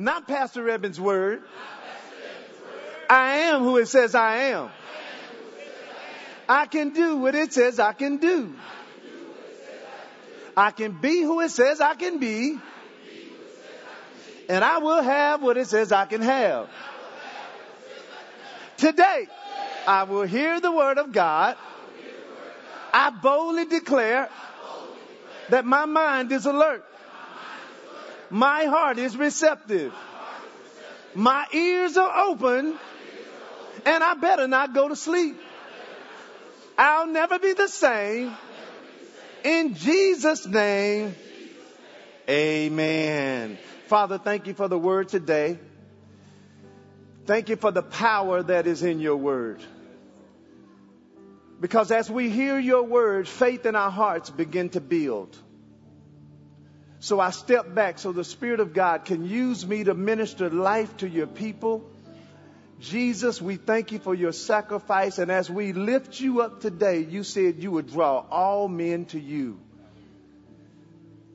Not Pastor Evans' word. I am who it says I am. I can do what it says I can do. I can be who it says I can be. And I will have what it says I can have. Today, I will hear the word of God. I boldly declare that my mind is alert. My heart is receptive. My ears are open. And I better not go to sleep. I'll never be the same. In Jesus' name, amen. Father, thank you for the word today. Thank you for the power that is in your word. Because as we hear your word, faith in our hearts begin to build. So I step back so the Spirit of God can use me to minister life to your people. Jesus, we thank you for your sacrifice. And as we lift you up today, you said you would draw all men to you.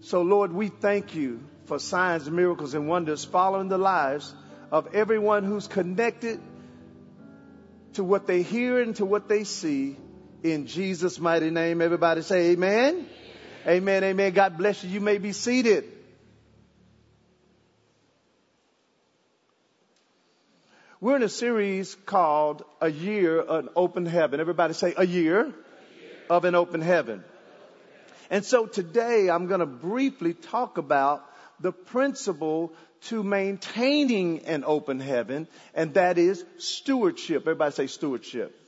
So, Lord, we thank you for signs, miracles, and wonders following the lives of everyone who's connected to what they hear and to what they see. In Jesus' mighty name, everybody say amen. Amen, amen. God bless you. You may be seated. We're in a series called A Year of Open Heaven. Everybody say a year, a year. of an open heaven. And so today I'm going to briefly talk about the principle to maintaining an open heaven, and that is stewardship. Everybody say stewardship.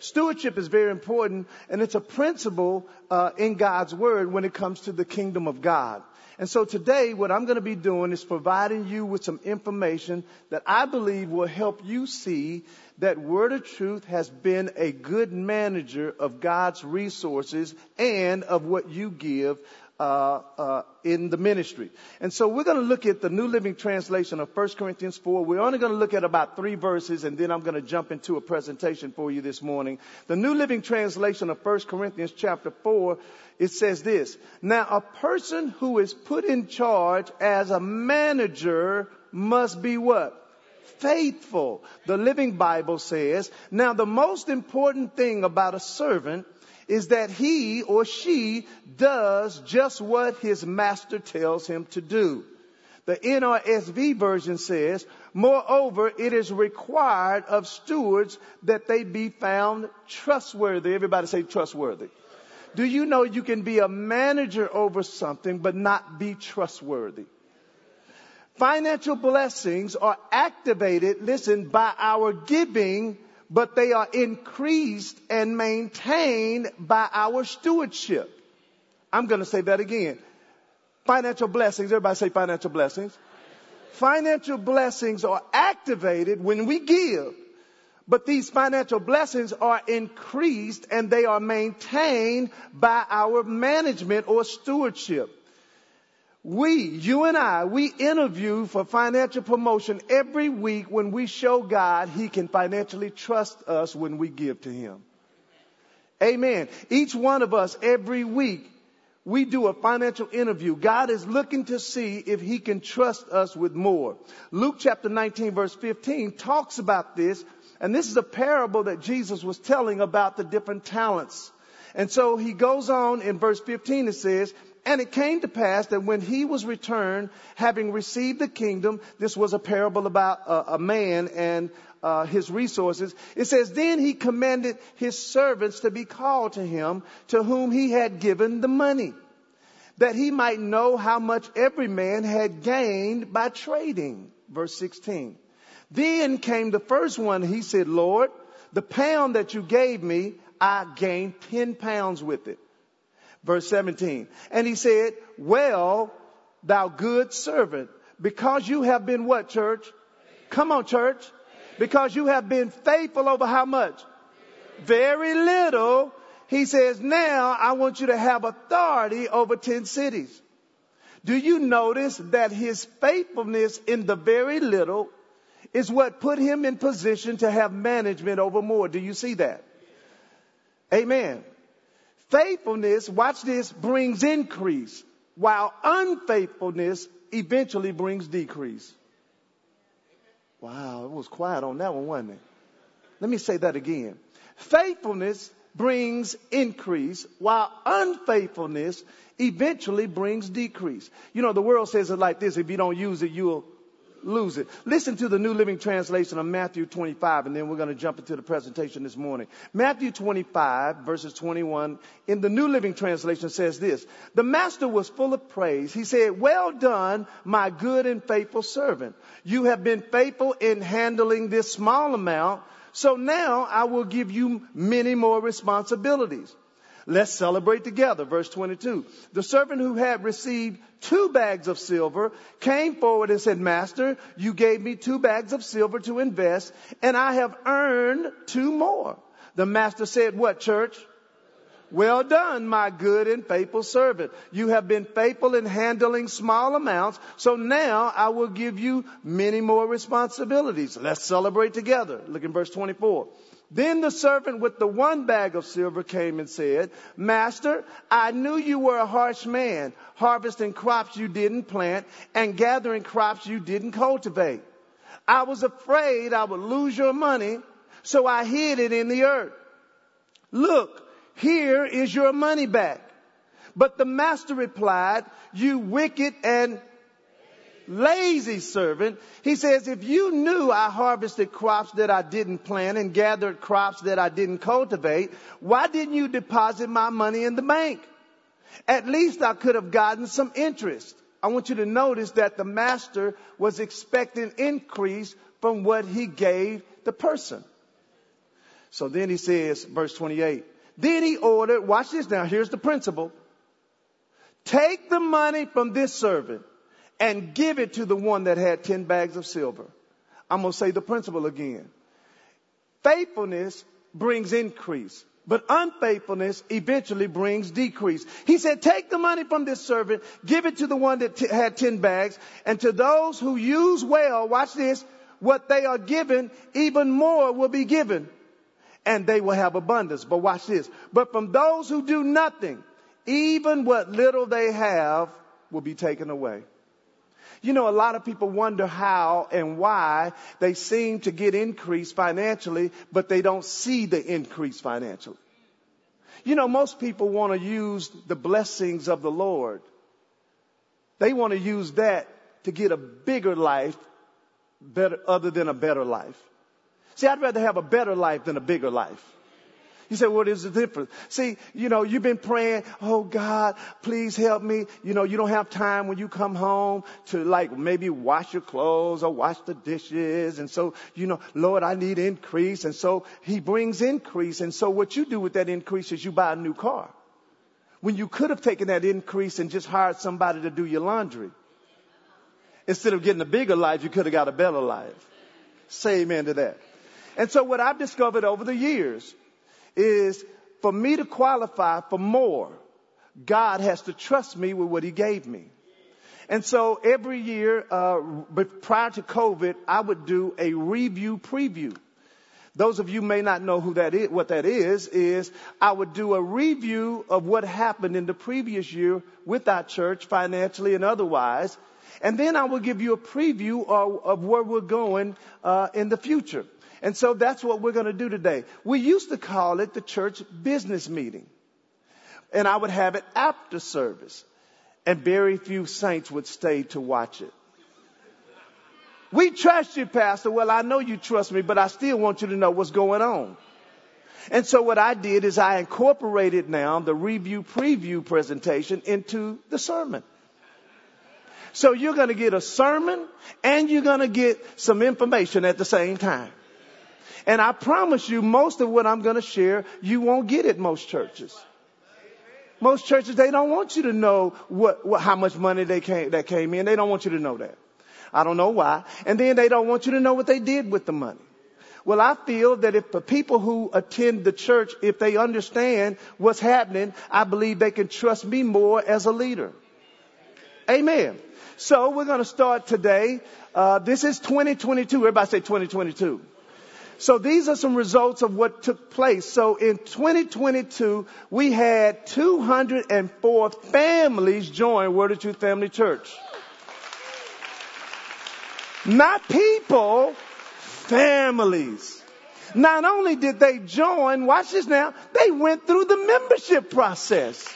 Stewardship is very important, and it's a principle uh, in God's Word when it comes to the kingdom of God. And so today, what I'm going to be doing is providing you with some information that I believe will help you see that Word of Truth has been a good manager of God's resources and of what you give uh, uh, in the ministry. And so we're going to look at the New Living Translation of 1 Corinthians 4. We're only going to look at about three verses and then I'm going to jump into a presentation for you this morning. The New Living Translation of 1 Corinthians chapter 4, it says this. Now a person who is put in charge as a manager must be what? Faithful. The Living Bible says, now the most important thing about a servant is that he or she does just what his master tells him to do. The NRSV version says, moreover, it is required of stewards that they be found trustworthy. Everybody say trustworthy. Do you know you can be a manager over something but not be trustworthy? Financial blessings are activated, listen, by our giving but they are increased and maintained by our stewardship. I'm going to say that again. Financial blessings, everybody say financial blessings. Financial blessings are activated when we give, but these financial blessings are increased and they are maintained by our management or stewardship. We, you and I, we interview for financial promotion every week when we show God He can financially trust us when we give to Him. Amen. Each one of us every week, we do a financial interview. God is looking to see if He can trust us with more. Luke chapter 19 verse 15 talks about this, and this is a parable that Jesus was telling about the different talents. And so he goes on in verse 15 it says, and it came to pass that when he was returned, having received the kingdom, this was a parable about a, a man and uh, his resources. It says, then he commanded his servants to be called to him, to whom he had given the money, that he might know how much every man had gained by trading. Verse 16. Then came the first one. He said, Lord, the pound that you gave me, I gained 10 pounds with it. Verse 17. And he said, well, thou good servant, because you have been what, church? Come on, church. Because you have been faithful over how much? Very little. He says, now I want you to have authority over 10 cities. Do you notice that his faithfulness in the very little is what put him in position to have management over more? Do you see that? Amen. Faithfulness, watch this, brings increase, while unfaithfulness eventually brings decrease. Wow, it was quiet on that one, wasn't it? Let me say that again. Faithfulness brings increase, while unfaithfulness eventually brings decrease. You know, the world says it like this if you don't use it, you'll lose it. Listen to the New Living Translation of Matthew 25, and then we're going to jump into the presentation this morning. Matthew 25, verses 21, in the New Living Translation says this The master was full of praise. He said, Well done, my good and faithful servant. You have been faithful in handling this small amount, so now I will give you many more responsibilities. Let's celebrate together. Verse 22. The servant who had received two bags of silver came forward and said, Master, you gave me two bags of silver to invest and I have earned two more. The master said, what church? Well done, my good and faithful servant. You have been faithful in handling small amounts, so now I will give you many more responsibilities. Let's celebrate together. Look in verse 24. Then the servant with the one bag of silver came and said, Master, I knew you were a harsh man, harvesting crops you didn't plant and gathering crops you didn't cultivate. I was afraid I would lose your money, so I hid it in the earth. Look, here is your money back. But the master replied, you wicked and lazy servant. He says, if you knew I harvested crops that I didn't plant and gathered crops that I didn't cultivate, why didn't you deposit my money in the bank? At least I could have gotten some interest. I want you to notice that the master was expecting increase from what he gave the person. So then he says, verse 28, then he ordered, watch this now, here's the principle. Take the money from this servant and give it to the one that had 10 bags of silver. I'm going to say the principle again. Faithfulness brings increase, but unfaithfulness eventually brings decrease. He said, take the money from this servant, give it to the one that t- had 10 bags, and to those who use well, watch this, what they are given, even more will be given, and they will have abundance. But watch this. But from those who do nothing, even what little they have will be taken away. You know, a lot of people wonder how and why they seem to get increased financially, but they don't see the increase financially. You know, most people want to use the blessings of the Lord. They want to use that to get a bigger life better, other than a better life. See, I'd rather have a better life than a bigger life. You say, what is the difference? See, you know, you've been praying, oh God, please help me. You know, you don't have time when you come home to like maybe wash your clothes or wash the dishes. And so, you know, Lord, I need increase. And so he brings increase. And so what you do with that increase is you buy a new car. When you could have taken that increase and just hired somebody to do your laundry. Instead of getting a bigger life, you could have got a better life. Say amen to that. And so what I've discovered over the years is for me to qualify for more, God has to trust me with what He gave me. And so every year, uh, prior to COVID, I would do a review preview. Those of you may not know who that is, what that is, is I would do a review of what happened in the previous year with our church financially and otherwise. And then I will give you a preview of, of where we're going uh, in the future. And so that's what we're going to do today. We used to call it the church business meeting. And I would have it after service. And very few saints would stay to watch it. We trust you, Pastor. Well, I know you trust me, but I still want you to know what's going on. And so what I did is I incorporated now the review preview presentation into the sermon. So you're going to get a sermon and you're going to get some information at the same time. And I promise you, most of what I'm going to share, you won't get at most churches. Most churches, they don't want you to know what, what how much money they came, that came in. They don't want you to know that. I don't know why. And then they don't want you to know what they did with the money. Well, I feel that if the people who attend the church, if they understand what's happening, I believe they can trust me more as a leader. Amen. So we're going to start today. Uh, this is 2022. Everybody say 2022. So these are some results of what took place. So in 2022, we had 204 families join Word of Truth Family Church. Not people, families. Not only did they join, watch this now, they went through the membership process.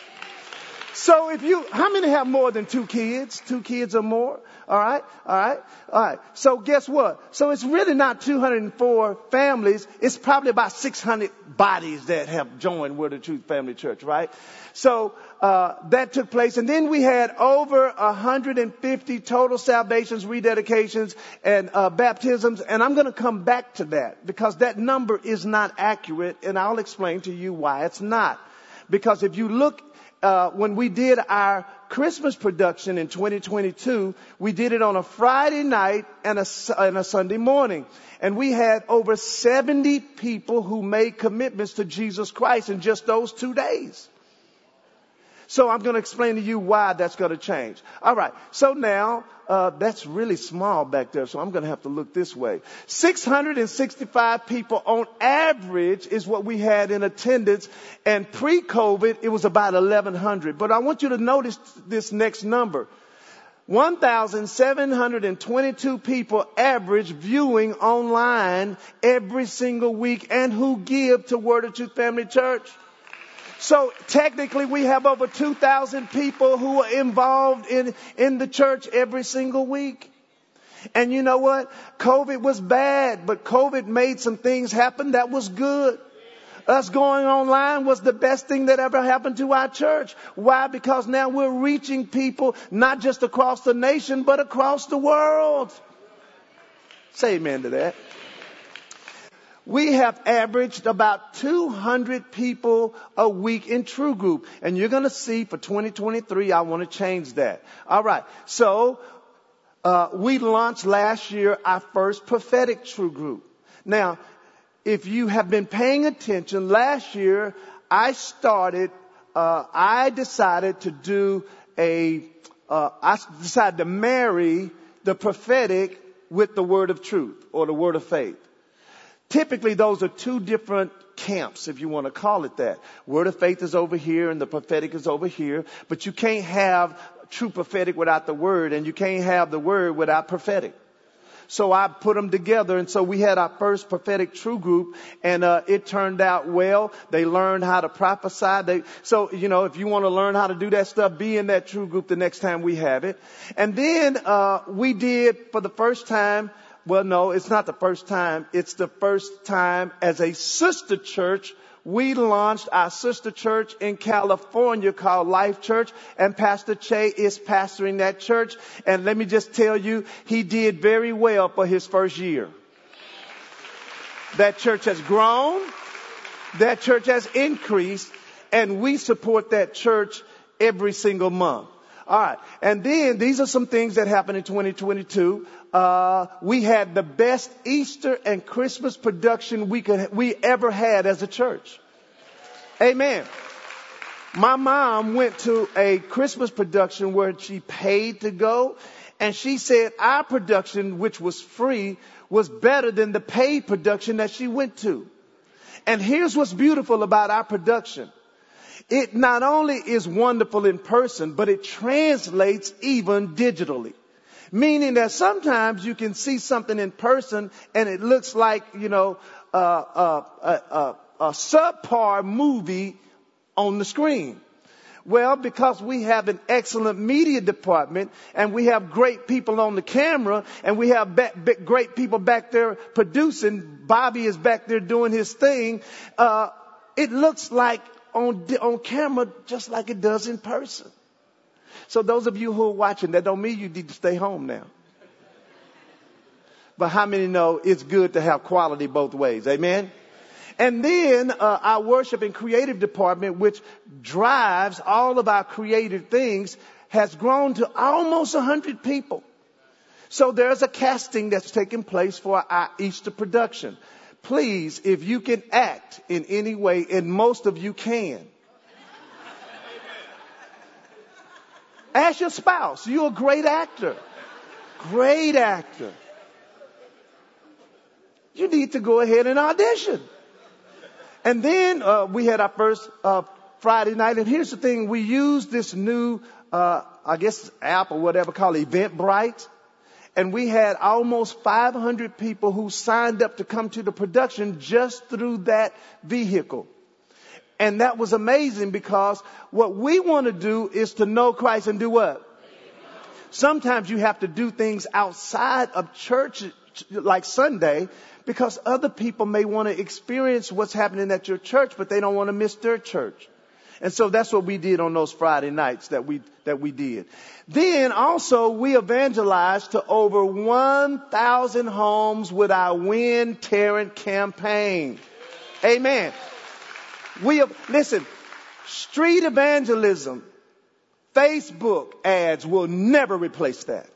So if you, how many have more than two kids? Two kids or more? All right, all right, all right. So guess what? So it's really not 204 families. It's probably about 600 bodies that have joined Word of Truth Family Church, right? So uh, that took place, and then we had over 150 total salvations, rededications, and uh, baptisms. And I'm going to come back to that because that number is not accurate, and I'll explain to you why it's not. Because if you look uh, when we did our Christmas production in 2022, we did it on a Friday night and a, and a Sunday morning. And we had over 70 people who made commitments to Jesus Christ in just those two days. So I'm going to explain to you why that's going to change. All right. So now, uh, that's really small back there, so I'm going to have to look this way. 665 people on average is what we had in attendance, and pre-COVID it was about 1,100. But I want you to notice this next number. 1,722 people average viewing online every single week and who give to Word of Truth Family Church. So technically we have over 2,000 people who are involved in, in the church every single week. And you know what? COVID was bad, but COVID made some things happen that was good. Us going online was the best thing that ever happened to our church. Why? Because now we're reaching people not just across the nation, but across the world. Say amen to that we have averaged about 200 people a week in True Group. And you're going to see for 2023, I want to change that. All right. So, uh, we launched last year our first prophetic True Group. Now, if you have been paying attention, last year I started, uh, I decided to do a, uh, I decided to marry the prophetic with the word of truth or the word of faith. Typically, those are two different camps, if you want to call it that. Word of faith is over here and the prophetic is over here, but you can't have true prophetic without the word and you can't have the word without prophetic. So I put them together, and so we had our first prophetic true group, and uh, it turned out well. They learned how to prophesy. They, so you know, if you want to learn how to do that stuff, be in that true group the next time we have it. And then uh, we did for the first time well, no, it's not the first time. It's the first time as a sister church. We launched our sister church in California called Life Church and Pastor Che is pastoring that church. And let me just tell you, he did very well for his first year. That church has grown. That church has increased and we support that church every single month. All right. And then these are some things that happened in 2022 uh, we had the best Easter and Christmas production we could we ever had as a church. Amen. My mom went to a Christmas production where she paid to go, and she said our production, which was free, was better than the paid production that she went to. And here's what's beautiful about our production. It not only is wonderful in person, but it translates even digitally. Meaning that sometimes you can see something in person and it looks like, you know, uh, a subpar movie on the screen. Well, because we have an excellent media department and we have great people on the camera and we have great people back there producing. Bobby is back there doing his thing. Uh, it looks like on, on camera just like it does in person. So those of you who are watching, that don't mean you need to stay home now. But how many know it's good to have quality both ways? Amen. And then uh, our worship and creative department, which drives all of our creative things, has grown to almost 100 people. So there's a casting that's taking place for our Easter production. Please, if you can act in any way, and most of you can, Ask your spouse. You're a great actor. Great actor. You need to go ahead and audition. And then uh, we had our first uh, Friday night. And here's the thing: we used this new, uh, I guess, app or whatever called Eventbrite. And we had almost 500 people who signed up to come to the production just through that vehicle. And that was amazing because what we want to do is to know Christ and do what? Sometimes you have to do things outside of church, like Sunday, because other people may want to experience what's happening at your church, but they don't want to miss their church. And so that's what we did on those Friday nights that we, that we did. Then also we evangelized to over 1,000 homes with our Win Tarrant campaign. Amen. We listen, street evangelism, Facebook ads will never replace that.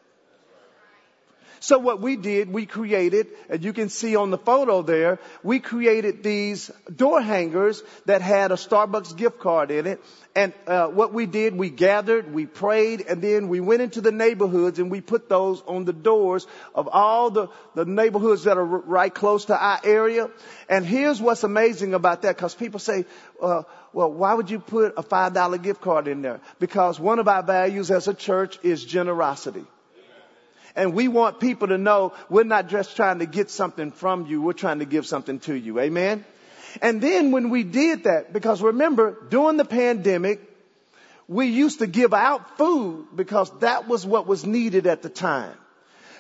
So what we did, we created, and you can see on the photo there, we created these door hangers that had a Starbucks gift card in it. And uh, what we did, we gathered, we prayed, and then we went into the neighborhoods and we put those on the doors of all the, the neighborhoods that are right close to our area. And here's what's amazing about that, because people say, uh, well, why would you put a $5 gift card in there? Because one of our values as a church is generosity. And we want people to know we're not just trying to get something from you, we're trying to give something to you. Amen? And then when we did that, because remember, during the pandemic, we used to give out food because that was what was needed at the time.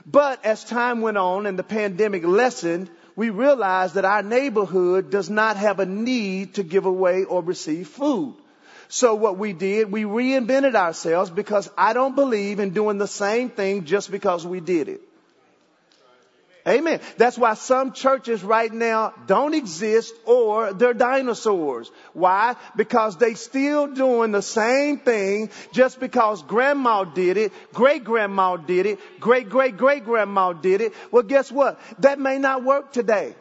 But as time went on and the pandemic lessened, we realized that our neighborhood does not have a need to give away or receive food. So what we did, we reinvented ourselves because I don't believe in doing the same thing just because we did it. Amen. That's why some churches right now don't exist or they're dinosaurs. Why? Because they still doing the same thing just because grandma did it, great grandma did it, great great great grandma did it. Well, guess what? That may not work today.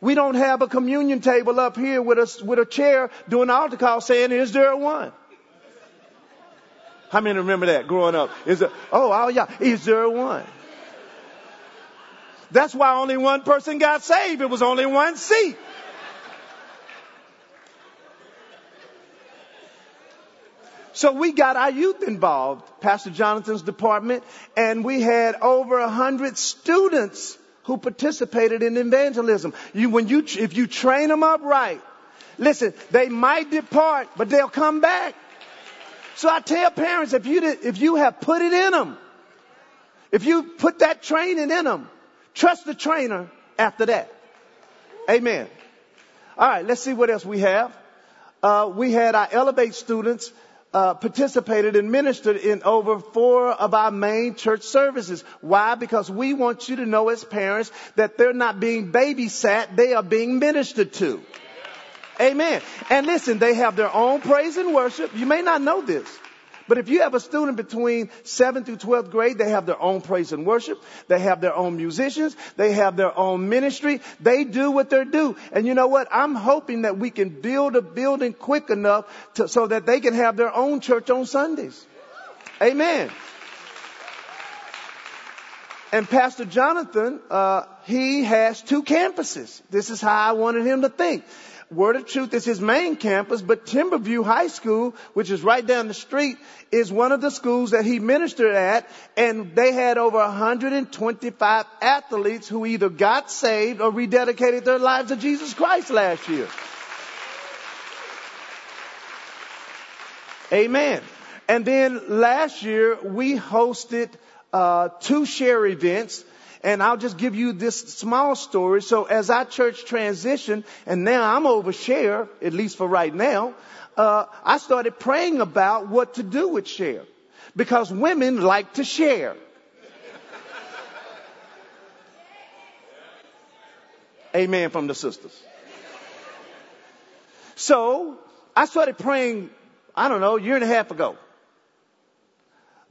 We don't have a communion table up here with a, with a chair doing altar call saying, is there one? How many remember that growing up? Is it, oh, oh yeah, is there one? That's why only one person got saved. It was only one seat. So we got our youth involved, Pastor Jonathan's department, and we had over a hundred students who participated in evangelism. You, when you, if you train them up right, listen, they might depart, but they'll come back. So I tell parents, if you, did, if you have put it in them, if you put that training in them, trust the trainer after that. Amen. All right, let's see what else we have. Uh, we had our Elevate students uh, participated and ministered in over four of our main church services. Why? Because we want you to know as parents that they're not being babysat, they are being ministered to. Amen. And listen, they have their own praise and worship. You may not know this. But if you have a student between 7th through 12th grade, they have their own praise and worship. They have their own musicians. They have their own ministry. They do what they're due. And you know what? I'm hoping that we can build a building quick enough to, so that they can have their own church on Sundays. Amen. And Pastor Jonathan, uh, he has two campuses. This is how I wanted him to think. Word of Truth is his main campus, but Timberview High School, which is right down the street, is one of the schools that he ministered at, and they had over 125 athletes who either got saved or rededicated their lives to Jesus Christ last year. Amen. And then last year we hosted uh, two share events and I'll just give you this small story. So as our church transitioned, and now I'm over share, at least for right now, uh, I started praying about what to do with share. Because women like to share. Amen from the sisters. So I started praying, I don't know, a year and a half ago.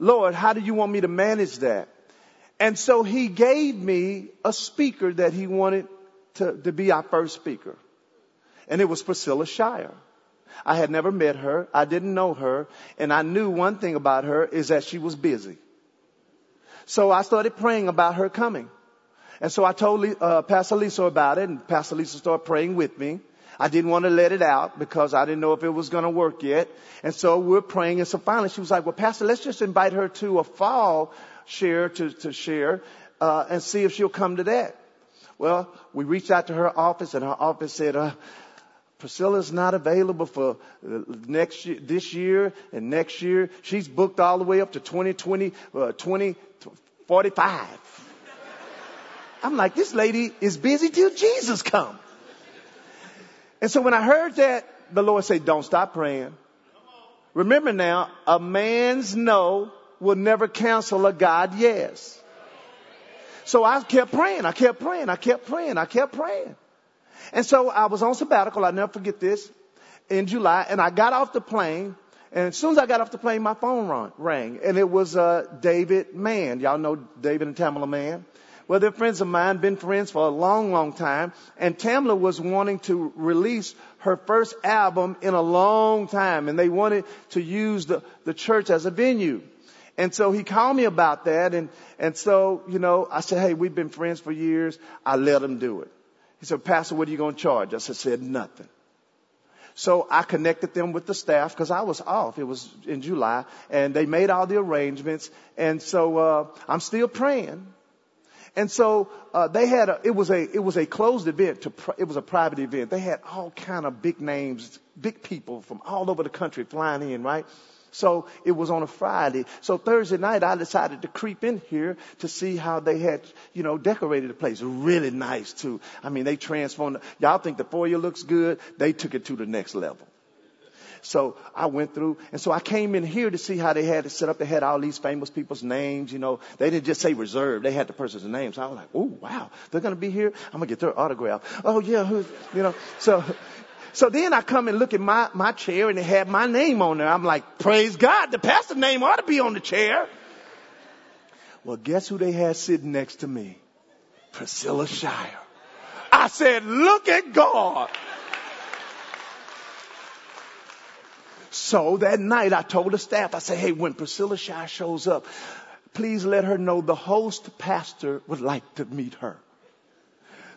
Lord, how do you want me to manage that? And so he gave me a speaker that he wanted to, to be our first speaker. And it was Priscilla Shirer. I had never met her. I didn't know her. And I knew one thing about her is that she was busy. So I started praying about her coming. And so I told uh, Pastor Lisa about it and Pastor Lisa started praying with me. I didn't want to let it out because I didn't know if it was going to work yet. And so we're praying. And so finally she was like, well, Pastor, let's just invite her to a fall share to, to share, uh, and see if she'll come to that. Well, we reached out to her office and her office said, uh, Priscilla's not available for next year, this year and next year. She's booked all the way up to 2020, uh, 2045. I'm like, this lady is busy till Jesus come. And so when I heard that, the Lord said, don't stop praying. Remember now, a man's no will never cancel a God yes. So I kept praying, I kept praying, I kept praying, I kept praying. And so I was on sabbatical, I'll never forget this, in July, and I got off the plane, and as soon as I got off the plane, my phone rang, and it was uh, David Mann. Y'all know David and Tamala Mann? Well, they're friends of mine, been friends for a long, long time, and Tamala was wanting to release her first album in a long time, and they wanted to use the, the church as a venue. And so he called me about that. And, and so, you know, I said, Hey, we've been friends for years. I let him do it. He said, Pastor, what are you going to charge? I said, said nothing. So I connected them with the staff because I was off. It was in July and they made all the arrangements. And so, uh, I'm still praying. And so, uh, they had a, it was a, it was a closed event to, pr- it was a private event. They had all kind of big names, big people from all over the country flying in, right? So it was on a Friday. So Thursday night, I decided to creep in here to see how they had, you know, decorated the place. Really nice too. I mean, they transformed. Y'all think the foyer looks good? They took it to the next level. So I went through, and so I came in here to see how they had it set up. They had all these famous people's names, you know. They didn't just say reserved; they had the person's name. So I was like, "Oh wow, they're gonna be here. I'm gonna get their autograph." Oh yeah, who's, you know. So so then I come and look at my, my chair and it had my name on there. I'm like, praise God, the pastor's name ought to be on the chair. Well, guess who they had sitting next to me? Priscilla Shirer. I said, look at God. So that night I told the staff, I said, hey, when Priscilla Shirer shows up, please let her know the host pastor would like to meet her.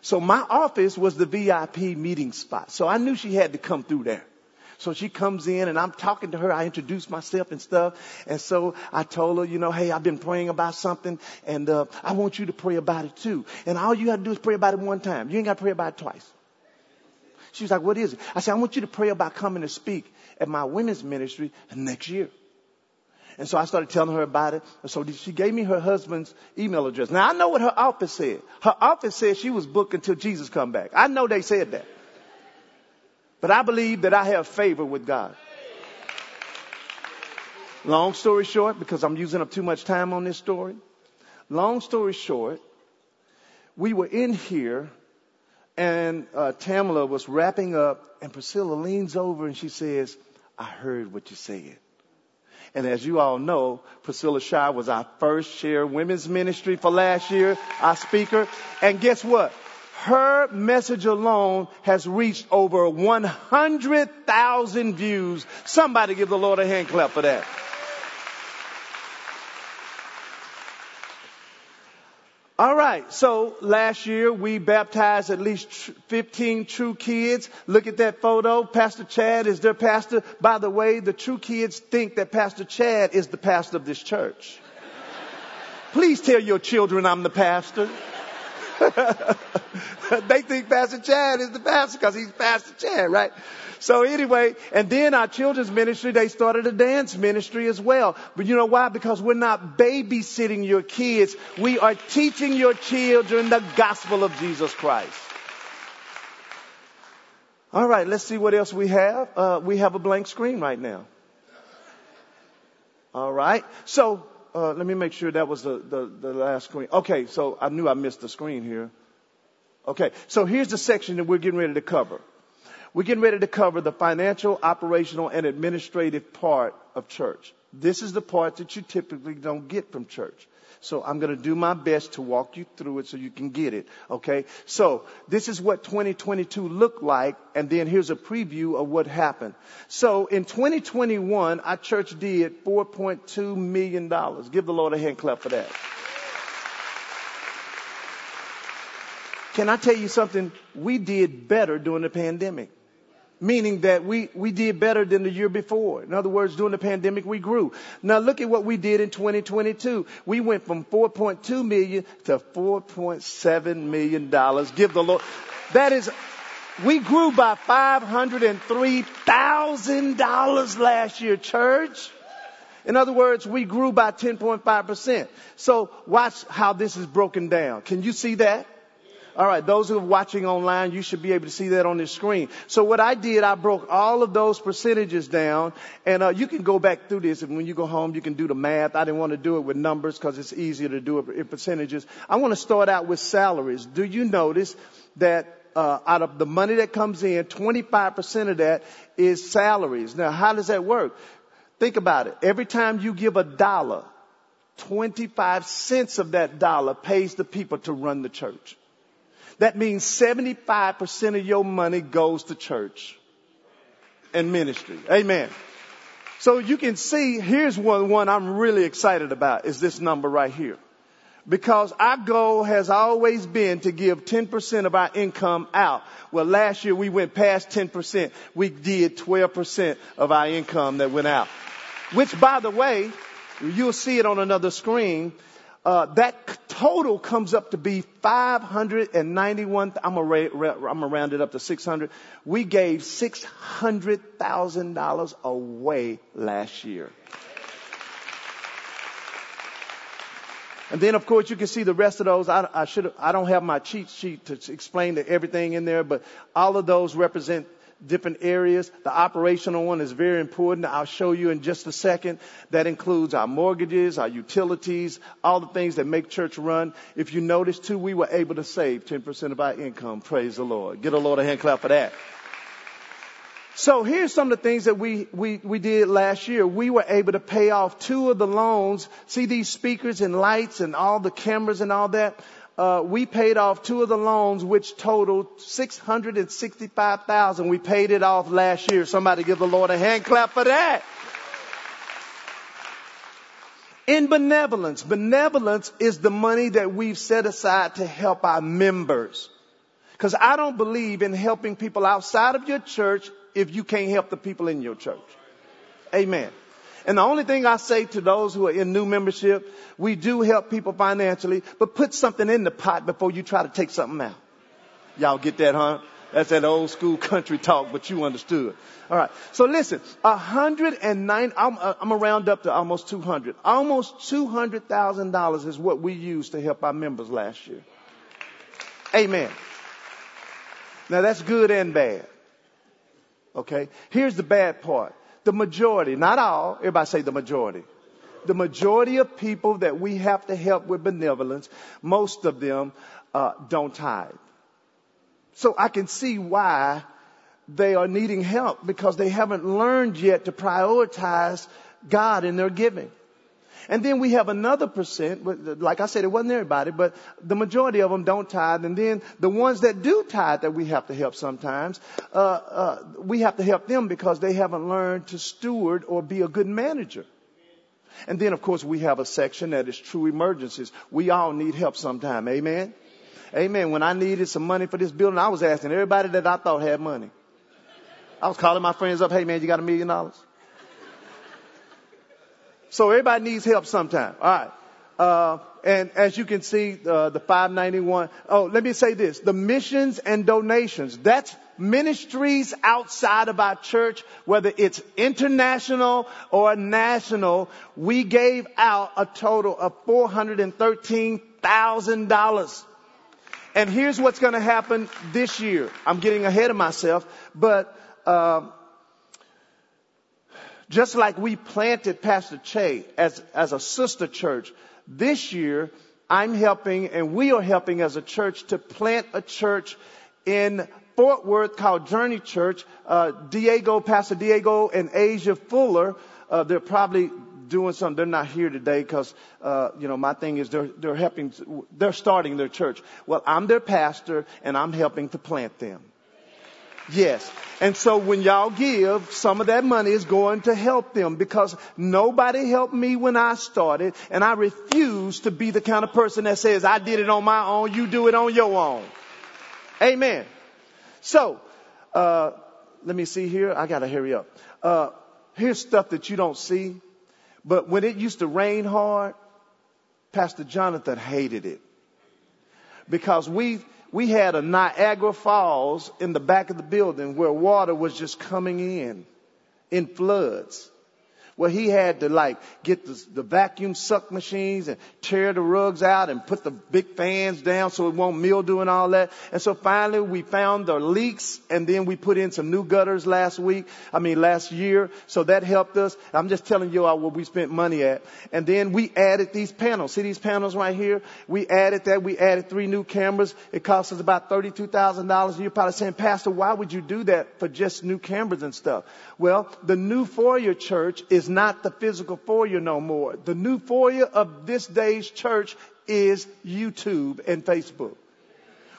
So my office was the VIP meeting spot. So I knew she had to come through there. So she comes in and I'm talking to her. I introduce myself and stuff. And so I told her, you know, hey, I've been praying about something and uh, I want you to pray about it too. And all you got to do is pray about it one time. You ain't got to pray about it twice. She was like, what is it? I said, I want you to pray about coming to speak at my women's ministry next year. And so I started telling her about it. And so she gave me her husband's email address. Now I know what her office said. Her office said she was booked until Jesus come back. I know they said that. But I believe that I have favor with God. Long story short, because I'm using up too much time on this story. Long story short, we were in here and uh, Tamala was wrapping up and Priscilla leans over and she says, I heard what you said. And as you all know, Priscilla Shirer was our first share women's ministry for last year, our speaker. And guess what? Her message alone has reached over 100,000 views. Somebody give the Lord a hand clap for that. All right. So last year we baptized at least 15 true kids. Look at that photo. Pastor Chad is their pastor. By the way, the true kids think that Pastor Chad is the pastor of this church. Please tell your children I'm the pastor. they think Pastor Chad is the pastor because he's Pastor Chad, right? So anyway, and then our children's ministry, they started a dance ministry as well. But you know why? Because we're not babysitting your kids. We are teaching your children the gospel of Jesus Christ. All right, let's see what else we have. Uh, we have a blank screen right now. All right. So uh, let me make sure that was the, the, the last screen. Okay, so I knew I missed the screen here. Okay, so here's the section that we're getting ready to cover. We're getting ready to cover the financial, operational, and administrative part of church. This is the part that you typically don't get from church. So I'm going to do my best to walk you through it so you can get it. Okay. So this is what 2022 looked like. And then here's a preview of what happened. So in 2021, our church did $4.2 million. Give the Lord a hand clap for that. Can I tell you something? We did better during the pandemic. Meaning that we, we did better than the year before. In other words, during the pandemic, we grew. Now look at what we did in 2022. We went from 4.2 million to 4.7 million dollars. Give the Lord. That is, we grew by $503,000 last year, church. In other words, we grew by 10.5%. So watch how this is broken down. Can you see that? All right, those who are watching online, you should be able to see that on the screen. So what I did, I broke all of those percentages down, and uh, you can go back through this, and when you go home, you can do the math. I didn't want to do it with numbers because it's easier to do it in percentages. I want to start out with salaries. Do you notice that uh, out of the money that comes in, 25% of that is salaries. Now, how does that work? Think about it. Every time you give a dollar, 25 cents of that dollar pays the people to run the church. That means 75% of your money goes to church and ministry. Amen. So you can see, here's one, one I'm really excited about is this number right here. Because our goal has always been to give 10% of our income out. Well, last year we went past 10%. We did 12% of our income that went out. Which by the way, you'll see it on another screen uh, that total comes up to be 591. I'm gonna, I'm gonna round it up to 600. We gave $600,000 away last year. And then, of course, you can see the rest of those. I, I should. I don't have my cheat sheet to explain everything in there, but all of those represent different areas. The operational one is very important. I'll show you in just a second. That includes our mortgages, our utilities, all the things that make church run. If you notice too, we were able to save 10% of our income. Praise the Lord. Get a Lord a hand clap for that. So here's some of the things that we, we, we did last year. We were able to pay off two of the loans. See these speakers and lights and all the cameras and all that? Uh, we paid off two of the loans, which totaled six hundred and sixty-five thousand. We paid it off last year. Somebody give the Lord a hand clap for that. In benevolence, benevolence is the money that we've set aside to help our members. Because I don't believe in helping people outside of your church if you can't help the people in your church. Amen. And the only thing I say to those who are in new membership, we do help people financially, but put something in the pot before you try to take something out. Y'all get that, huh? That's that old school country talk, but you understood. All right. So listen, 109, I'm, uh, I'm gonna round up to almost 200. Almost $200,000 is what we used to help our members last year. Amen. Now that's good and bad. Okay. Here's the bad part the majority, not all, everybody say the majority. The majority of people that we have to help with benevolence, most of them uh, don't tithe. So I can see why they are needing help because they haven't learned yet to prioritize God in their giving. And then we have another percent, like I said, it wasn't everybody, but the majority of them don't tithe. And then the ones that do tithe that we have to help sometimes, uh, uh, we have to help them because they haven't learned to steward or be a good manager. And then of course we have a section that is true emergencies. We all need help sometime. Amen. Amen. When I needed some money for this building, I was asking everybody that I thought had money. I was calling my friends up, hey man, you got a million dollars? So everybody needs help sometime. All right. Uh, and as you can see, uh, the 591. Oh, let me say this: the missions and donations. That's ministries outside of our church, whether it's international or national. We gave out a total of four hundred and thirteen thousand dollars. And here's what's going to happen this year. I'm getting ahead of myself, but. Uh, just like we planted Pastor Che as, as a sister church, this year I'm helping and we are helping as a church to plant a church in Fort Worth called Journey Church. Uh, Diego, Pastor Diego and Asia Fuller, uh, they're probably doing something. They're not here today because, uh, you know, my thing is they're, they're helping, they're starting their church. Well, I'm their pastor and I'm helping to plant them. Yes. And so when y'all give, some of that money is going to help them because nobody helped me when I started and I refuse to be the kind of person that says, I did it on my own, you do it on your own. Amen. So, uh, let me see here. I gotta hurry up. Uh, here's stuff that you don't see. But when it used to rain hard, Pastor Jonathan hated it. Because we, we had a Niagara Falls in the back of the building where water was just coming in, in floods where he had to like get the, the vacuum suck machines and tear the rugs out and put the big fans down so it won't mildew and all that. And so finally we found the leaks and then we put in some new gutters last week. I mean last year. So that helped us. I'm just telling you all where we spent money at. And then we added these panels. See these panels right here? We added that. We added three new cameras. It cost us about $32,000. You're probably saying, Pastor, why would you do that for just new cameras and stuff? Well, the new foyer church is not the physical foyer no more. The new foyer of this day's church is YouTube and Facebook.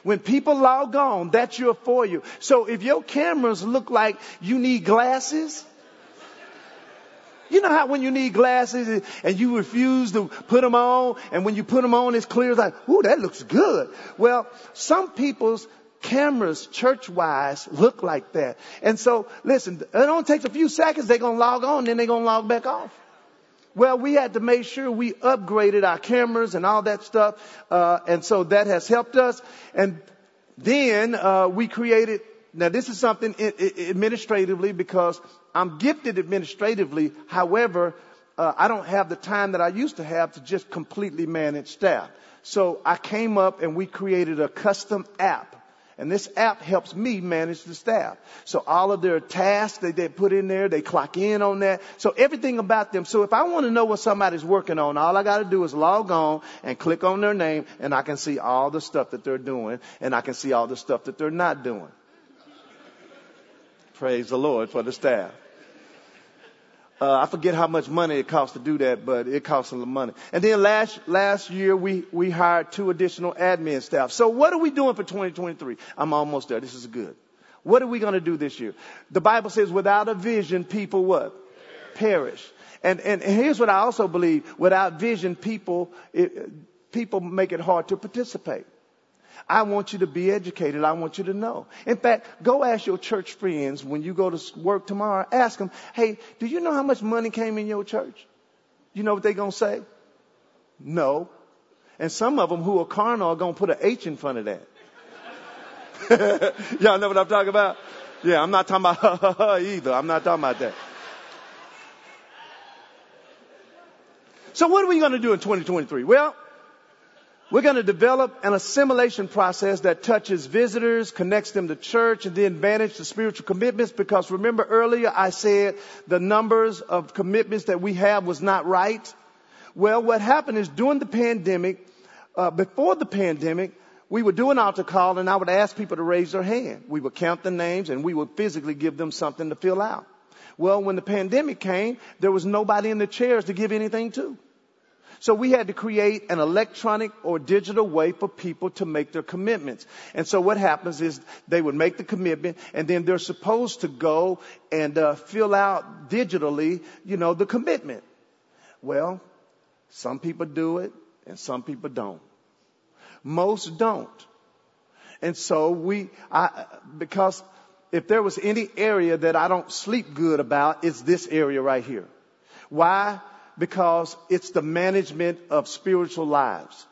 When people log on, that's your foyer. So if your cameras look like you need glasses, you know how when you need glasses and you refuse to put them on, and when you put them on, it's clear, like, ooh, that looks good. Well, some people's cameras church-wise look like that. And so, listen, it only takes a few seconds. They're to log on, then they're to log back off. Well, we had to make sure we upgraded our cameras and all that stuff. Uh, and so that has helped us. And then, uh, we created, now this is something administratively because I'm gifted administratively. However, uh, I don't have the time that I used to have to just completely manage staff. So I came up and we created a custom app and this app helps me manage the staff. So all of their tasks that they put in there, they clock in on that. So everything about them. So if I want to know what somebody's working on, all I got to do is log on and click on their name and I can see all the stuff that they're doing and I can see all the stuff that they're not doing. Praise the Lord for the staff. Uh, I forget how much money it costs to do that, but it costs a lot of money. And then last last year we we hired two additional admin staff. So what are we doing for 2023? I'm almost there. This is good. What are we going to do this year? The Bible says, without a vision, people what? Perish. And and here's what I also believe: without vision, people it, people make it hard to participate. I want you to be educated. I want you to know. In fact, go ask your church friends when you go to work tomorrow. Ask them, hey, do you know how much money came in your church? You know what they're going to say? No. And some of them who are carnal are going to put an H in front of that. Y'all know what I'm talking about? Yeah, I'm not talking about either. I'm not talking about that. So what are we going to do in 2023? Well, we're going to develop an assimilation process that touches visitors, connects them to church, and then manage the spiritual commitments because remember earlier I said the numbers of commitments that we have was not right. Well, what happened is during the pandemic, uh, before the pandemic, we would do an altar call and I would ask people to raise their hand. We would count the names and we would physically give them something to fill out. Well, when the pandemic came, there was nobody in the chairs to give anything to. So we had to create an electronic or digital way for people to make their commitments. And so what happens is they would make the commitment and then they're supposed to go and uh, fill out digitally, you know, the commitment. Well, some people do it and some people don't. Most don't. And so we, I, because if there was any area that I don't sleep good about, it's this area right here. Why? Because it's the management of spiritual lives.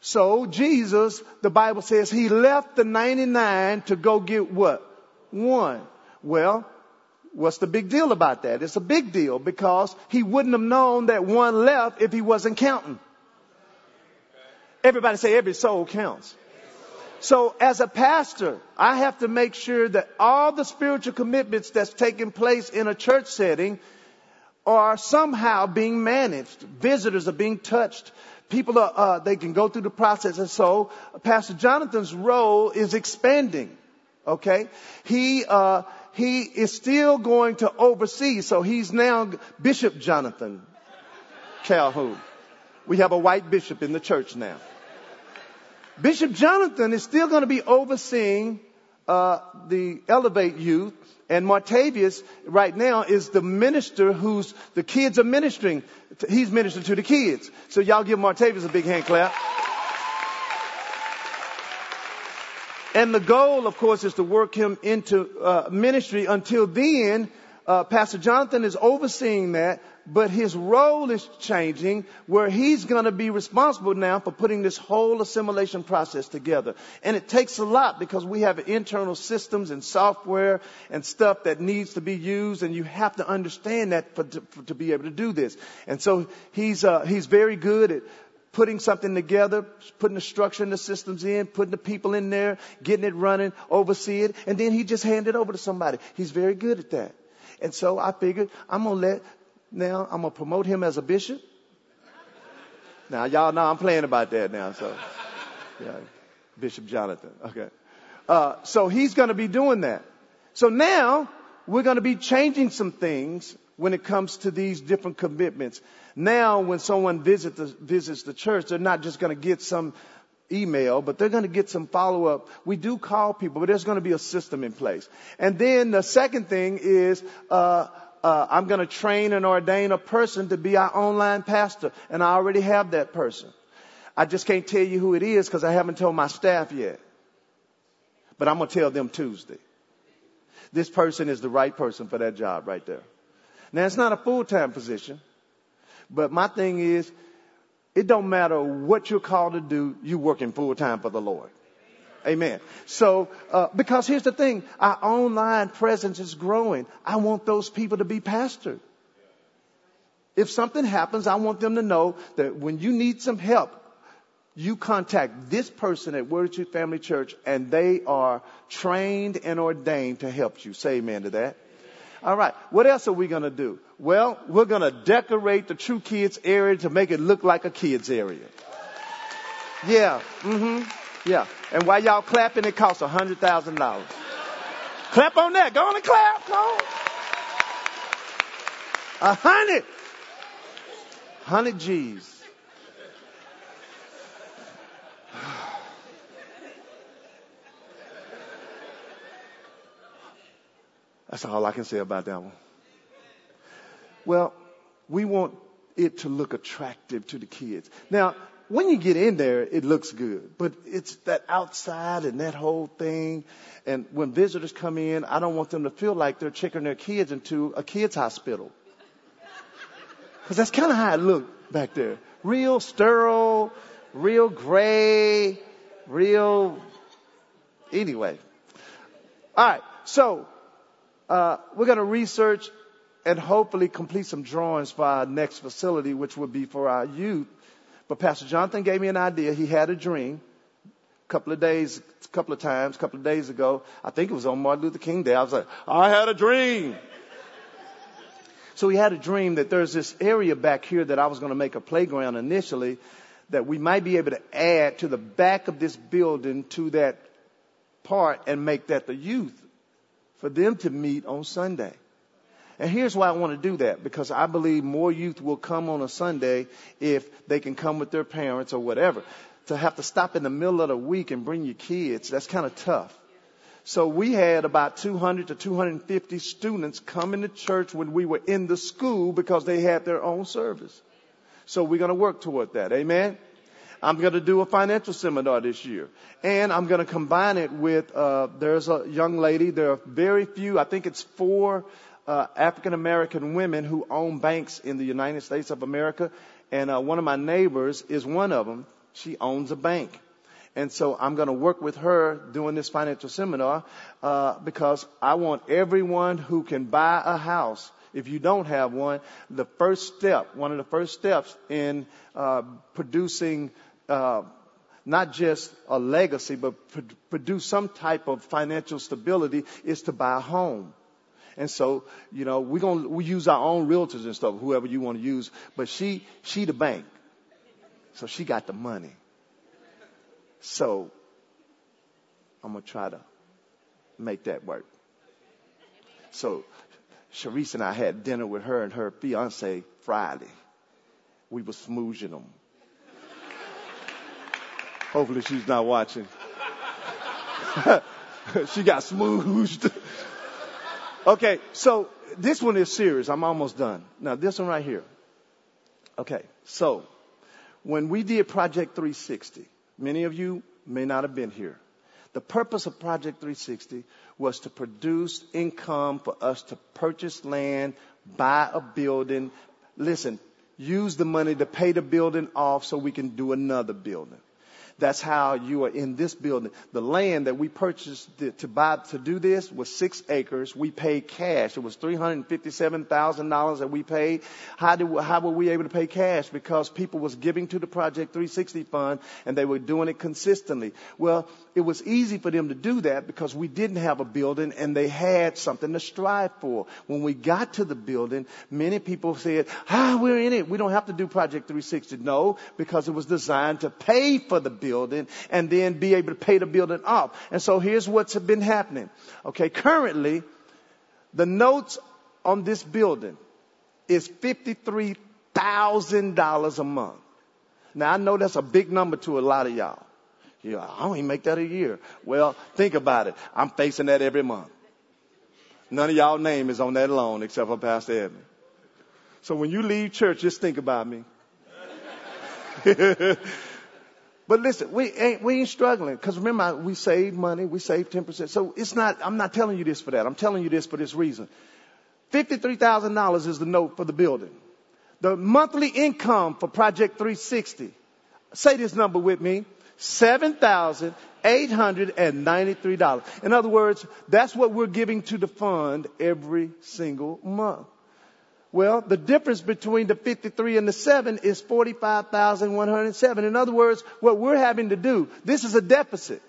So Jesus, the Bible says he left the 99 to go get what? One. Well, what's the big deal about that? It's a big deal because he wouldn't have known that one left if he wasn't counting. Everybody say every soul counts. So as a pastor, I have to make sure that all the spiritual commitments that's taking place in a church setting are somehow being managed. Visitors are being touched. People are, uh, they can go through the process. And so Pastor Jonathan's role is expanding. Okay. He, uh, he is still going to oversee. So he's now Bishop Jonathan Calhoun. We have a white bishop in the church now. Bishop Jonathan is still going to be overseeing uh, the Elevate Youth and Martavius right now is the minister who's, the kids are ministering. He's ministering to the kids. So y'all give Martavius a big hand clap. And the goal, of course, is to work him into uh, ministry. Until then, uh, Pastor Jonathan is overseeing that, but his role is changing where he's going to be responsible now for putting this whole assimilation process together. And it takes a lot because we have internal systems and software and stuff that needs to be used and you have to understand that for, to, for, to be able to do this. And so he's, uh, he's very good at putting something together, putting the structure and the systems in, putting the people in there, getting it running, oversee it, and then he just hand it over to somebody. He's very good at that. And so I figured I'm going to let, now I'm going to promote him as a bishop. Now y'all know I'm playing about that now, so, yeah, Bishop Jonathan. Okay. Uh, so he's going to be doing that. So now we're going to be changing some things when it comes to these different commitments. Now, when someone visit the, visits the church, they're not just going to get some email, but they're going to get some follow up. We do call people, but there's going to be a system in place. And then the second thing is, uh, uh, I'm going to train and ordain a person to be our online pastor, and I already have that person. I just can't tell you who it is because I haven't told my staff yet. But I'm going to tell them Tuesday. This person is the right person for that job right there. Now it's not a full-time position, but my thing is, it don't matter what you're called to do, you're working full time for the Lord. Amen. So, uh, because here's the thing, our online presence is growing. I want those people to be pastored. If something happens, I want them to know that when you need some help, you contact this person at Word Truth Family Church and they are trained and ordained to help you. Say amen to that. All right. What else are we going to do? Well, we're going to decorate the True Kids area to make it look like a kids area. Yeah. Mm-hmm. Yeah. And while y'all clapping, it costs a hundred thousand dollars. Clap on that. Go on and clap. Go on. A hundred. Hundred G's. That's all I can say about that one. Well, we want it to look attractive to the kids. Now, when you get in there, it looks good, but it's that outside and that whole thing. And when visitors come in, I don't want them to feel like they're checking their kids into a kids hospital. Cause that's kind of how it looked back there. Real sterile, real gray, real, anyway. Alright, so uh, we're going to research and hopefully complete some drawings for our next facility, which will be for our youth. But Pastor Jonathan gave me an idea. He had a dream a couple of days, a couple of times, a couple of days ago. I think it was on Martin Luther King Day. I was like, I had a dream. So he had a dream that there's this area back here that I was going to make a playground initially that we might be able to add to the back of this building to that part and make that the youth for them to meet on Sunday. And here's why I want to do that because I believe more youth will come on a Sunday if they can come with their parents or whatever. To have to stop in the middle of the week and bring your kids, that's kind of tough. So we had about 200 to 250 students coming to church when we were in the school because they had their own service. So we're going to work toward that. Amen. I'm going to do a financial seminar this year. And I'm going to combine it with, uh, there's a young lady, there are very few, I think it's four uh, African American women who own banks in the United States of America. And uh, one of my neighbors is one of them. She owns a bank. And so I'm going to work with her doing this financial seminar uh, because I want everyone who can buy a house if you don't have one, the first step, one of the first steps in uh, producing uh, not just a legacy, but produce some type of financial stability is to buy a home. And so, you know, we're going to, we use our own realtors and stuff, whoever you want to use, but she, she the bank. So she got the money. So I'm going to try to make that work. So Sharice and I had dinner with her and her fiance Friday. We were smooching them. Hopefully she's not watching. she got smoothed. Okay, so this one is serious. I'm almost done. Now this one right here. Okay, so when we did Project 360, many of you may not have been here. The purpose of Project 360 was to produce income for us to purchase land, buy a building. Listen, use the money to pay the building off so we can do another building. That's how you are in this building. The land that we purchased to buy to do this was six acres. We paid cash. It was three hundred fifty-seven thousand dollars that we paid. How did how were we able to pay cash? Because people was giving to the Project 360 fund and they were doing it consistently. Well, it was easy for them to do that because we didn't have a building and they had something to strive for. When we got to the building, many people said, "Ah, we're in it. We don't have to do Project 360." No, because it was designed to pay for the building and then be able to pay the building off. And so here's what's been happening. Okay, currently, the notes on this building is $53,000 a month. Now I know that's a big number to a lot of y'all. Yeah, I don't even make that a year. Well, think about it. I'm facing that every month. None of y'all name is on that loan except for Pastor Edmund. So when you leave church, just think about me. But listen, we ain't, we ain't struggling. Cause remember, we save money, we save 10%. So it's not, I'm not telling you this for that. I'm telling you this for this reason. $53,000 is the note for the building. The monthly income for Project 360. Say this number with me. $7,893. In other words, that's what we're giving to the fund every single month. Well, the difference between the 53 and the 7 is 45,107. In other words, what we're having to do, this is a deficit.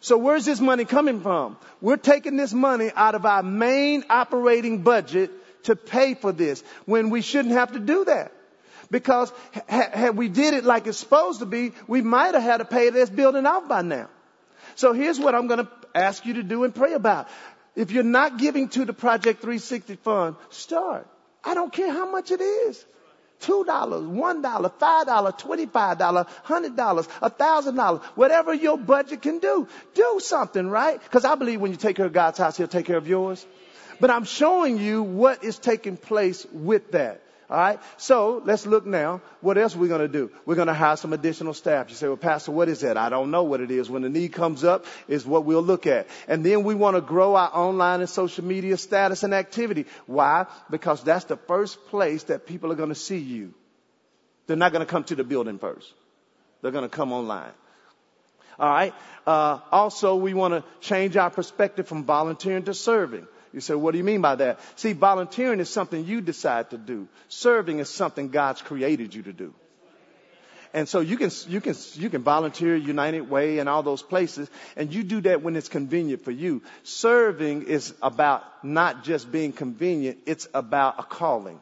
So where's this money coming from? We're taking this money out of our main operating budget to pay for this when we shouldn't have to do that. Because had we did it like it's supposed to be, we might have had to pay this building off by now. So here's what I'm going to ask you to do and pray about. If you're not giving to the Project 360 fund, start. I don't care how much it is. Two dollars, one dollar, five dollar, twenty-five dollar, hundred dollars, a thousand dollars, whatever your budget can do. Do something, right? Because I believe when you take care of God's house, He'll take care of yours. But I'm showing you what is taking place with that. All right. So let's look now. What else are we going to do? We're going to hire some additional staff. You say, well, Pastor, what is that? I don't know what it is. When the need comes up is what we'll look at. And then we want to grow our online and social media status and activity. Why? Because that's the first place that people are going to see you. They're not going to come to the building first. They're going to come online. All right. Uh, also, we want to change our perspective from volunteering to serving. You say, what do you mean by that? See, volunteering is something you decide to do. Serving is something God's created you to do. And so you can, you can, you can volunteer United Way and all those places, and you do that when it's convenient for you. Serving is about not just being convenient, it's about a calling.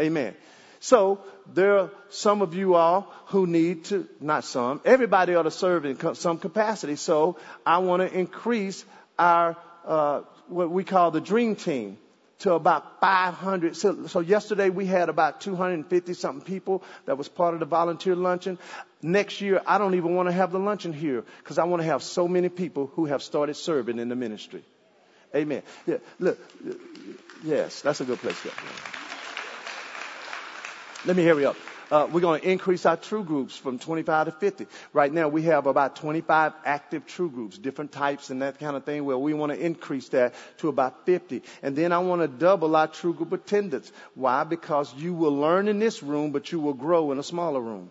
Amen. So there are some of you all who need to, not some, everybody ought to serve in some capacity. So I want to increase our uh, what we call the dream team to about 500. So, so, yesterday we had about 250 something people that was part of the volunteer luncheon. Next year, I don't even want to have the luncheon here because I want to have so many people who have started serving in the ministry. Amen. Yeah, look, yes, that's a good place. Let me hurry up uh, we're going to increase our true groups from 25 to 50. Right now, we have about 25 active true groups, different types and that kind of thing. Well, we want to increase that to about 50. And then I want to double our true group attendance. Why? Because you will learn in this room, but you will grow in a smaller room.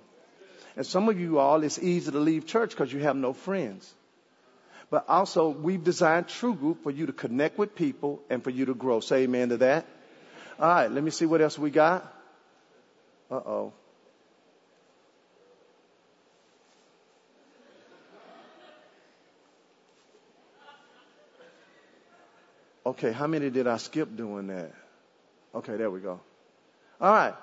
And some of you all, it's easy to leave church because you have no friends. But also, we've designed True Group for you to connect with people and for you to grow. Say amen to that. All right, let me see what else we got. Uh oh. Okay, how many did I skip doing that? Okay, there we go. All right.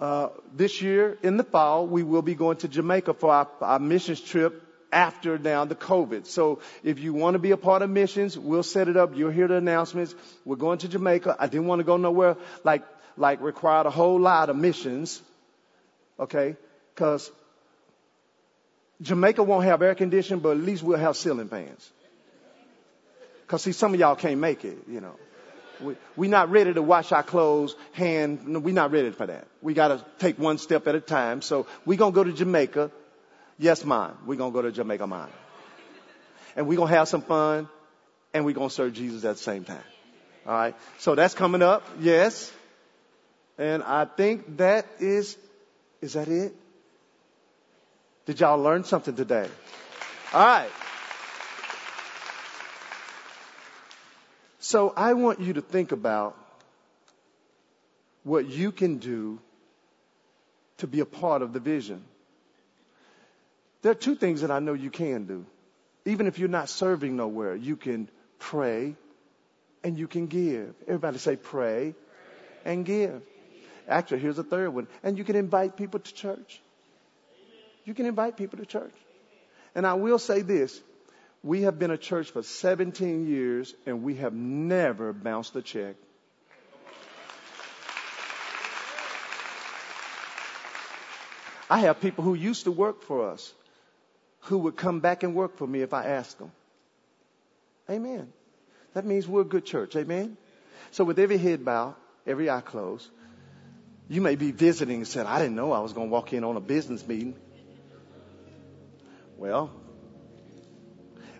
Uh, this year in the fall, we will be going to Jamaica for our, our missions trip after now the COVID. So if you want to be a part of missions, we'll set it up. You'll hear the announcements. We're going to Jamaica. I didn't want to go nowhere like, like required a whole lot of missions. Okay. Cause Jamaica won't have air conditioning, but at least we'll have ceiling fans. Cause see, some of y'all can't make it, you know. We, we're not ready to wash our clothes, hand, we're not ready for that. We gotta take one step at a time. So we're gonna go to Jamaica. Yes, mine. We're gonna go to Jamaica, mine. and we're to have some fun and we're to serve Jesus at the same time. All right. So that's coming up. Yes. And I think that is, is that it? Did y'all learn something today? All So I want you to think about what you can do to be a part of the vision. There are two things that I know you can do. Even if you're not serving nowhere, you can pray and you can give. Everybody say pray and give. Actually, here's a third one. And you can invite people to church. You can invite people to church. And I will say this. We have been a church for 17 years and we have never bounced a check. I have people who used to work for us who would come back and work for me if I asked them. Amen. That means we're a good church. Amen. So with every head bowed, every eye closed, you may be visiting and said, I didn't know I was going to walk in on a business meeting. Well,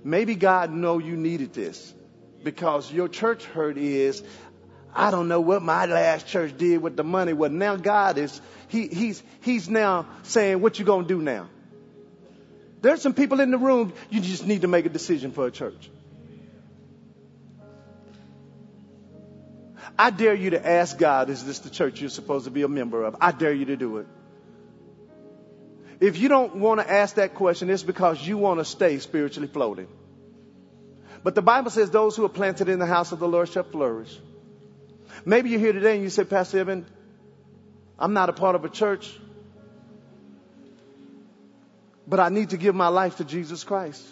maybe God know you needed this because your church hurt is, I don't know what my last church did with the money. Well, now God is, he, he's, he's now saying, what you going to do now? There's some people in the room, you just need to make a decision for a church. I dare you to ask God, is this the church you're supposed to be a member of? I dare you to do it. If you don't want to ask that question, it's because you want to stay spiritually floating. But the Bible says those who are planted in the house of the Lord shall flourish. Maybe you're here today and you say, Pastor Evan, I'm not a part of a church, but I need to give my life to Jesus Christ.